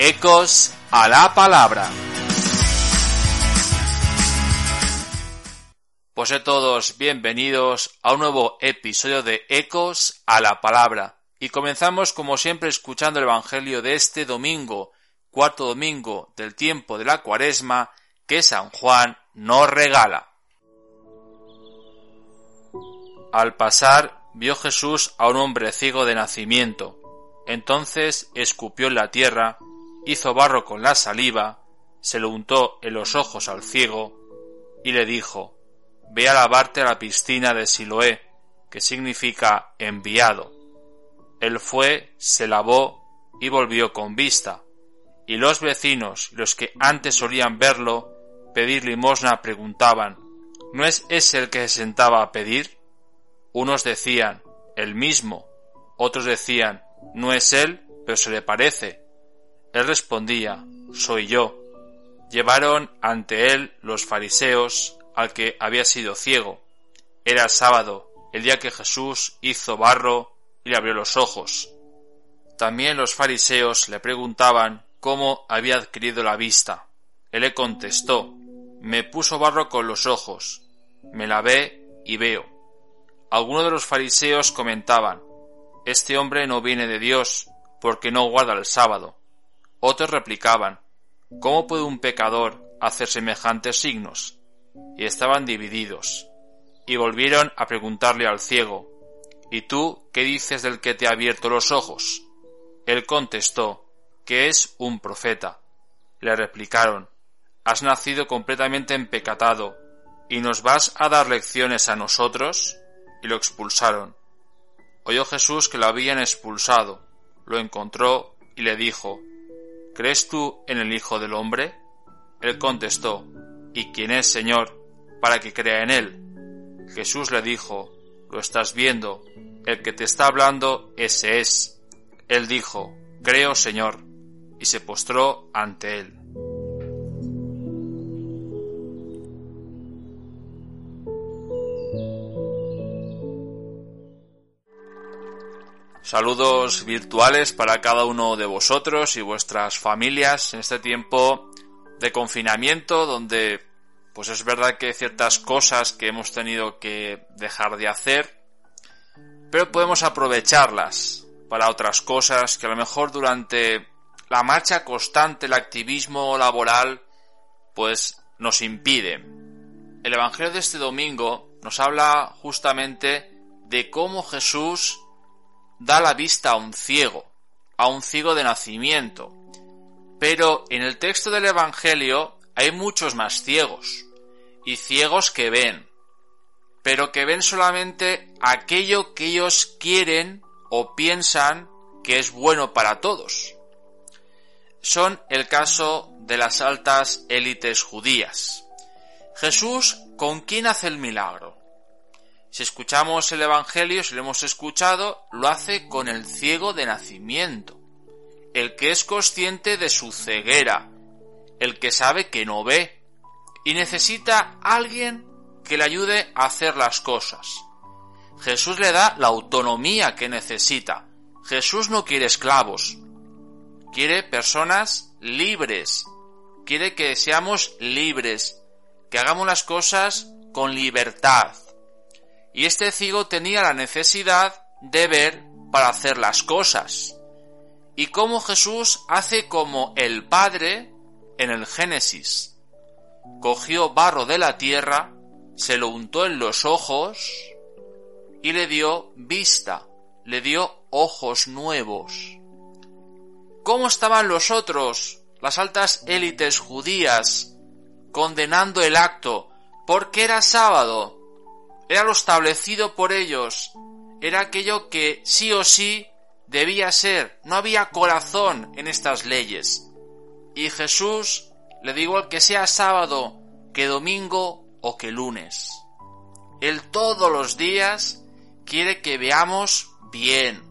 Ecos a la Palabra. Pues a todos bienvenidos a un nuevo episodio de Ecos a la Palabra. Y comenzamos como siempre escuchando el Evangelio de este domingo, cuarto domingo del tiempo de la cuaresma, que San Juan nos regala. Al pasar vio Jesús a un hombre ciego de nacimiento. Entonces escupió en la tierra, hizo barro con la saliva, se lo untó en los ojos al ciego y le dijo, Ve a lavarte a la piscina de Siloé, que significa enviado. Él fue, se lavó y volvió con vista. Y los vecinos, los que antes solían verlo, pedir limosna, preguntaban, ¿no es ese el que se sentaba a pedir? Unos decían, el mismo, otros decían, no es él, pero se le parece. Él respondía, soy yo. Llevaron ante él los fariseos al que había sido ciego. Era sábado, el día que Jesús hizo barro y le abrió los ojos. También los fariseos le preguntaban cómo había adquirido la vista. Él le contestó, me puso barro con los ojos, me lavé y veo. Algunos de los fariseos comentaban, este hombre no viene de Dios, porque no guarda el sábado. Otros replicaban, ¿cómo puede un pecador hacer semejantes signos? y estaban divididos. Y volvieron a preguntarle al ciego, ¿Y tú qué dices del que te ha abierto los ojos? Él contestó, que es un profeta. Le replicaron, ¿Has nacido completamente empecatado y nos vas a dar lecciones a nosotros? Y lo expulsaron. Oyó Jesús que lo habían expulsado, lo encontró y le dijo, ¿Crees tú en el Hijo del Hombre? Él contestó, ¿Y quién es, Señor? para que crea en él. Jesús le dijo, Lo estás viendo, el que te está hablando, ese es. Él dijo, Creo, Señor, y se postró ante él. Saludos virtuales para cada uno de vosotros y vuestras familias en este tiempo de confinamiento donde pues es verdad que ciertas cosas que hemos tenido que dejar de hacer, pero podemos aprovecharlas para otras cosas que a lo mejor durante la marcha constante, el activismo laboral, pues nos impide. El Evangelio de este domingo nos habla justamente de cómo Jesús da la vista a un ciego, a un ciego de nacimiento. Pero en el texto del Evangelio hay muchos más ciegos y ciegos que ven, pero que ven solamente aquello que ellos quieren o piensan que es bueno para todos. Son el caso de las altas élites judías. Jesús, ¿con quién hace el milagro? Si escuchamos el Evangelio, si lo hemos escuchado, lo hace con el ciego de nacimiento, el que es consciente de su ceguera, el que sabe que no ve, y necesita alguien que le ayude a hacer las cosas. Jesús le da la autonomía que necesita. Jesús no quiere esclavos, quiere personas libres, quiere que seamos libres, que hagamos las cosas con libertad. Y este ciego tenía la necesidad de ver para hacer las cosas. Y como Jesús hace como el Padre en el Génesis cogió barro de la tierra, se lo untó en los ojos y le dio vista, le dio ojos nuevos. ¿Cómo estaban los otros, las altas élites judías, condenando el acto? Porque era sábado, era lo establecido por ellos, era aquello que sí o sí debía ser, no había corazón en estas leyes. Y Jesús le digo al que sea sábado, que domingo o que lunes. Él todos los días quiere que veamos bien,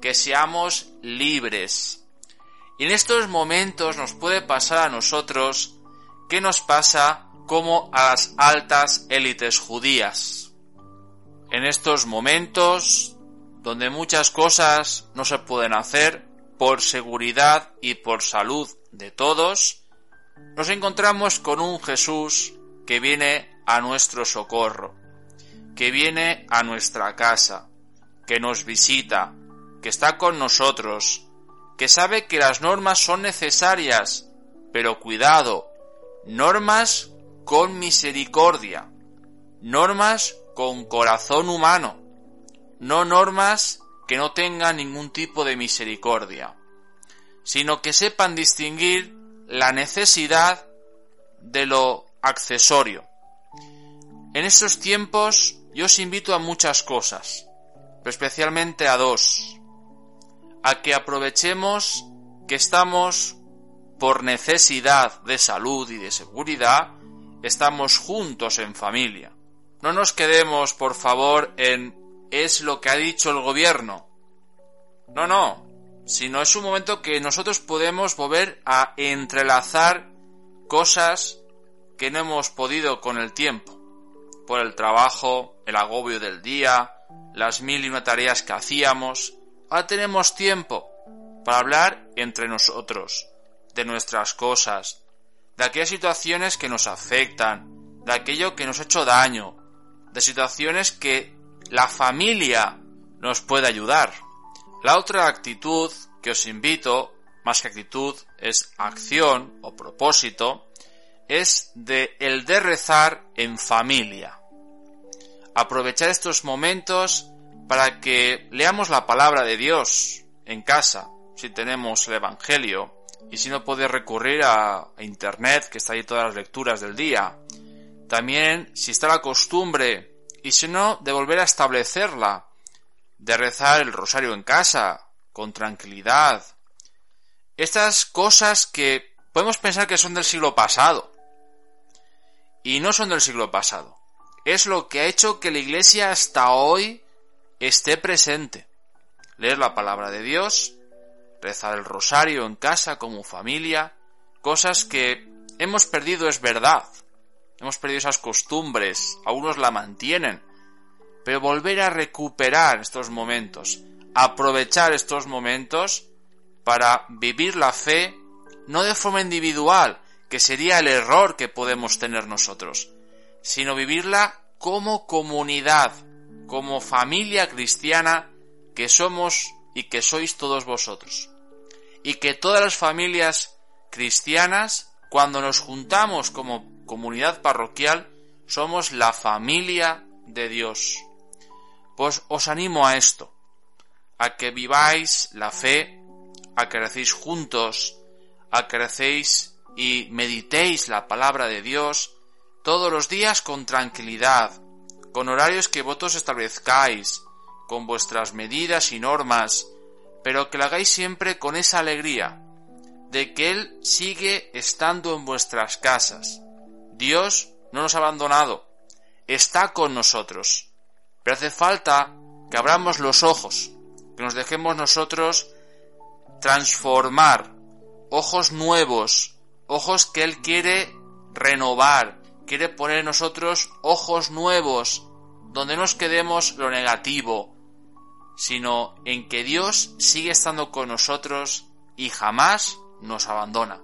que seamos libres. Y en estos momentos nos puede pasar a nosotros que nos pasa como a las altas élites judías. En estos momentos donde muchas cosas no se pueden hacer, por seguridad y por salud de todos, nos encontramos con un Jesús que viene a nuestro socorro, que viene a nuestra casa, que nos visita, que está con nosotros, que sabe que las normas son necesarias, pero cuidado, normas con misericordia, normas con corazón humano, no normas que no tengan ningún tipo de misericordia, sino que sepan distinguir la necesidad de lo accesorio. En estos tiempos yo os invito a muchas cosas, pero especialmente a dos. A que aprovechemos que estamos por necesidad de salud y de seguridad, estamos juntos en familia. No nos quedemos, por favor, en es lo que ha dicho el gobierno. No, no, sino es un momento que nosotros podemos volver a entrelazar cosas que no hemos podido con el tiempo, por el trabajo, el agobio del día, las mil y una tareas que hacíamos. Ahora tenemos tiempo para hablar entre nosotros, de nuestras cosas, de aquellas situaciones que nos afectan, de aquello que nos ha hecho daño, de situaciones que la familia nos puede ayudar. La otra actitud que os invito, más que actitud, es acción o propósito, es de el de rezar en familia. Aprovechar estos momentos para que leamos la palabra de Dios en casa, si tenemos el Evangelio, y si no puede recurrir a Internet, que está ahí todas las lecturas del día. También, si está la costumbre y si no, de volver a establecerla, de rezar el rosario en casa, con tranquilidad. Estas cosas que podemos pensar que son del siglo pasado, y no son del siglo pasado. Es lo que ha hecho que la Iglesia hasta hoy esté presente. Leer la palabra de Dios, rezar el rosario en casa como familia, cosas que hemos perdido es verdad, Hemos perdido esas costumbres, algunos la mantienen, pero volver a recuperar estos momentos, aprovechar estos momentos para vivir la fe no de forma individual, que sería el error que podemos tener nosotros, sino vivirla como comunidad, como familia cristiana que somos y que sois todos vosotros. Y que todas las familias cristianas, cuando nos juntamos como comunidad parroquial somos la familia de Dios. Pues os animo a esto, a que viváis la fe, a que recéis juntos, a que recéis y meditéis la palabra de Dios todos los días con tranquilidad, con horarios que votos establezcáis, con vuestras medidas y normas, pero que lo hagáis siempre con esa alegría de que Él sigue estando en vuestras casas, Dios no nos ha abandonado, está con nosotros. Pero hace falta que abramos los ojos, que nos dejemos nosotros transformar, ojos nuevos, ojos que Él quiere renovar, quiere poner en nosotros ojos nuevos, donde no nos quedemos lo negativo, sino en que Dios sigue estando con nosotros y jamás nos abandona.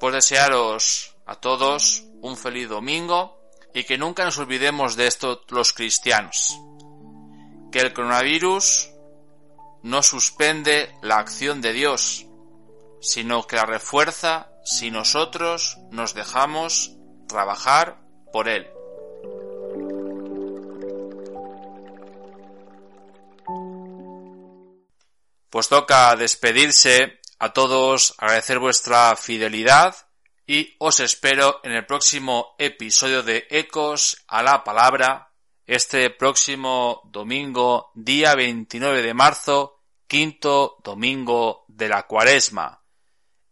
Por desearos a todos un feliz domingo y que nunca nos olvidemos de esto los cristianos. Que el coronavirus no suspende la acción de Dios, sino que la refuerza si nosotros nos dejamos trabajar por Él. Pues toca despedirse a todos, agradecer vuestra fidelidad y os espero en el próximo episodio de Ecos a la Palabra, este próximo domingo, día 29 de marzo, quinto domingo de la cuaresma.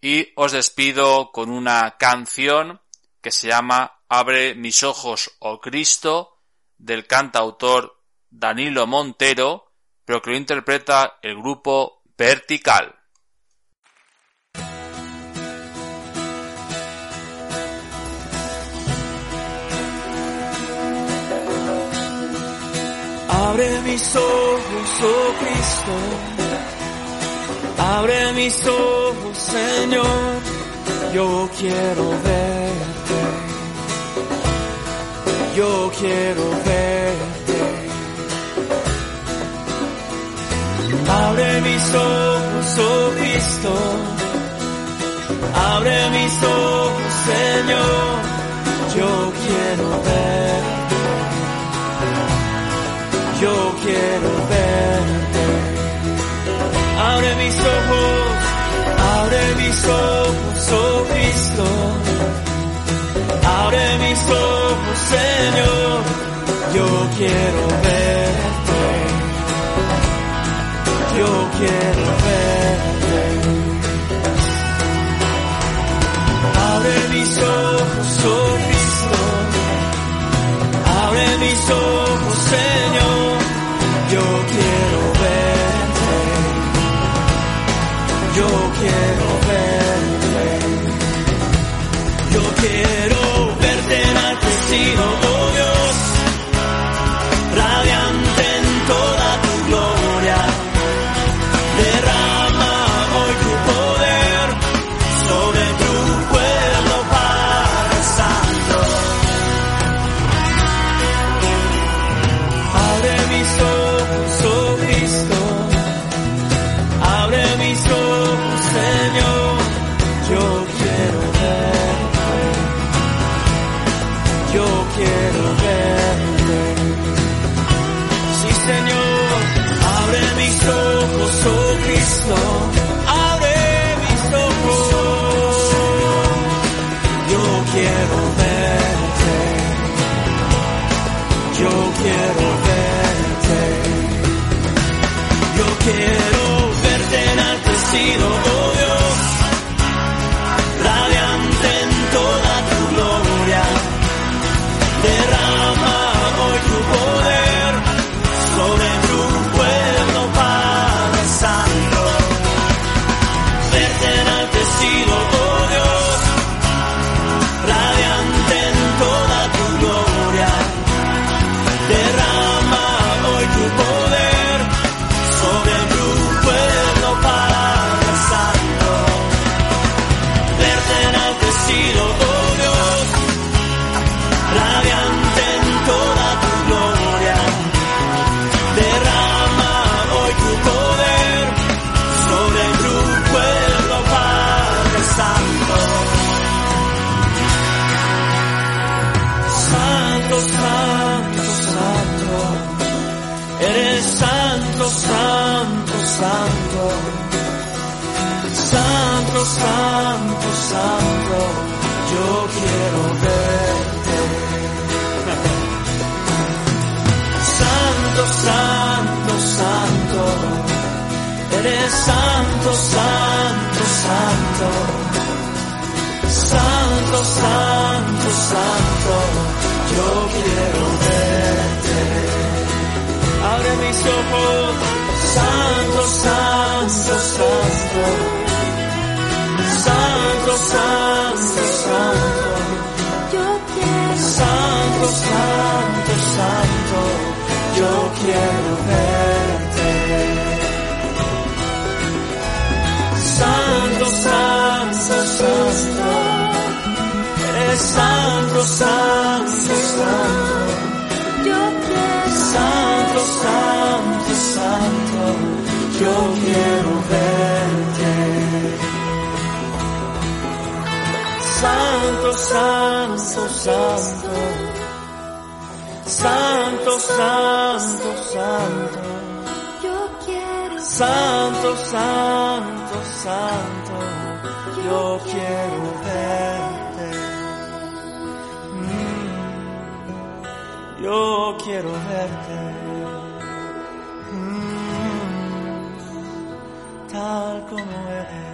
Y os despido con una canción que se llama Abre mis ojos, oh Cristo, del cantautor Danilo Montero, pero que lo interpreta el grupo Vertical. Abre mis ojos, oh Cristo, Abre mis ojos, Señor, yo quiero verte. Yo quiero verte. Abre mis ojos, oh Cristo. Abre mis ojos, mis ojos, oh Cristo. Abre mis ojos, Señor. Yo quiero verte. Yo quiero santo, santo, santo. Santo, santo. Yo quiero verte. Santo, santo, santo. Eres santo, santo, santo. Santo, santo, santo, yo quiero mis ojos, santo, santo, santo. Santo, santo, santo. Yo quiero, Santo, santo, santo, yo quiero verte. Santo, santo, santo, eres santo, santo, santo, yo quiero verte. Santo, santo, santo. Santo, santo, santo, yo quiero, santo, santo, santo, yo quiero verte. Mm, yo quiero verte. Como eres.